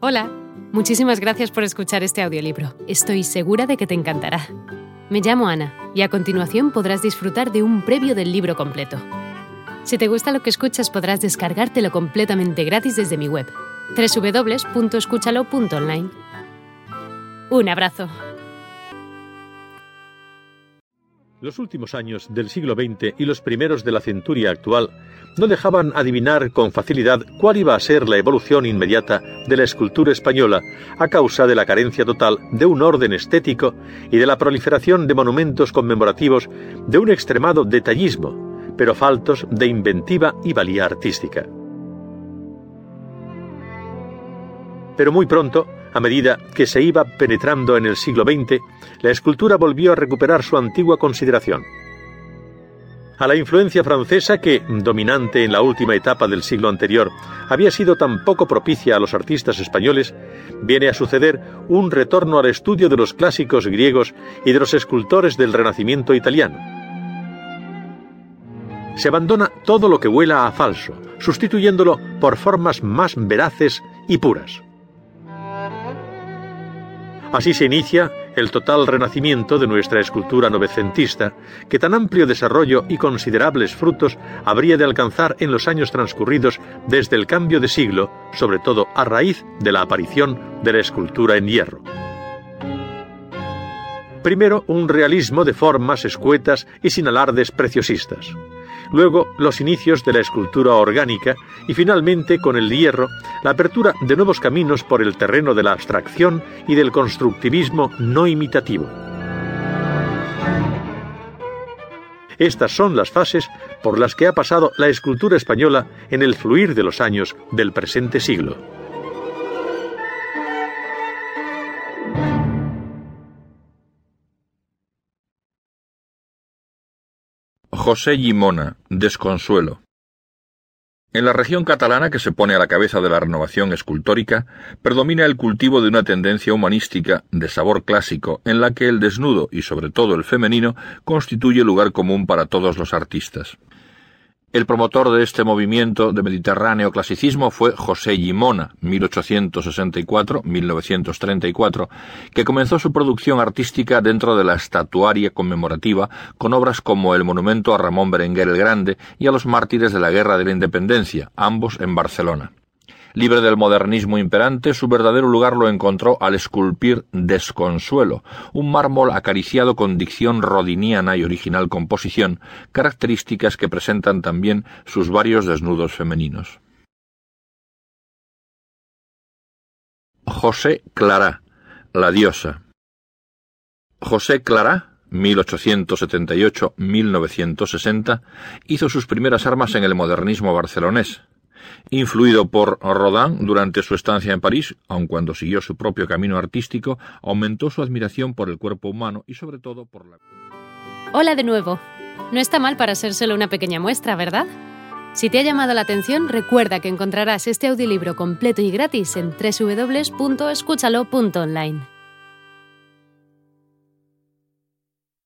Hola, muchísimas gracias por escuchar este audiolibro. Estoy segura de que te encantará. Me llamo Ana y a continuación podrás disfrutar de un previo del libro completo. Si te gusta lo que escuchas podrás descargártelo completamente gratis desde mi web, www.escúchalo.online. Un abrazo. Los últimos años del siglo XX y los primeros de la centuria actual no dejaban adivinar con facilidad cuál iba a ser la evolución inmediata de la escultura española a causa de la carencia total de un orden estético y de la proliferación de monumentos conmemorativos de un extremado detallismo, pero faltos de inventiva y valía artística. Pero muy pronto, a medida que se iba penetrando en el siglo XX, la escultura volvió a recuperar su antigua consideración. A la influencia francesa que, dominante en la última etapa del siglo anterior, había sido tan poco propicia a los artistas españoles, viene a suceder un retorno al estudio de los clásicos griegos y de los escultores del Renacimiento italiano. Se abandona todo lo que huela a falso, sustituyéndolo por formas más veraces y puras. Así se inicia el total renacimiento de nuestra escultura novecentista, que tan amplio desarrollo y considerables frutos habría de alcanzar en los años transcurridos desde el cambio de siglo, sobre todo a raíz de la aparición de la escultura en hierro. Primero, un realismo de formas escuetas y sin alardes preciosistas luego los inicios de la escultura orgánica y finalmente con el hierro la apertura de nuevos caminos por el terreno de la abstracción y del constructivismo no imitativo. Estas son las fases por las que ha pasado la escultura española en el fluir de los años del presente siglo. José Gimona, Desconsuelo. En la región catalana que se pone a la cabeza de la renovación escultórica, predomina el cultivo de una tendencia humanística de sabor clásico en la que el desnudo y sobre todo el femenino constituye lugar común para todos los artistas. El promotor de este movimiento de mediterráneo clasicismo fue José Gimona, 1864-1934, que comenzó su producción artística dentro de la estatuaria conmemorativa con obras como el monumento a Ramón Berenguer el Grande y a los mártires de la Guerra de la Independencia, ambos en Barcelona. Libre del modernismo imperante, su verdadero lugar lo encontró al esculpir Desconsuelo, un mármol acariciado con dicción rodiniana y original composición, características que presentan también sus varios desnudos femeninos. José Clará, la diosa. José Clará, 1878-1960, hizo sus primeras armas en el modernismo barcelonés, Influido por Rodin durante su estancia en París, aun cuando siguió su propio camino artístico, aumentó su admiración por el cuerpo humano y sobre todo por la... Hola de nuevo. No está mal para ser solo una pequeña muestra, ¿verdad? Si te ha llamado la atención, recuerda que encontrarás este audiolibro completo y gratis en www.escúchalo.online.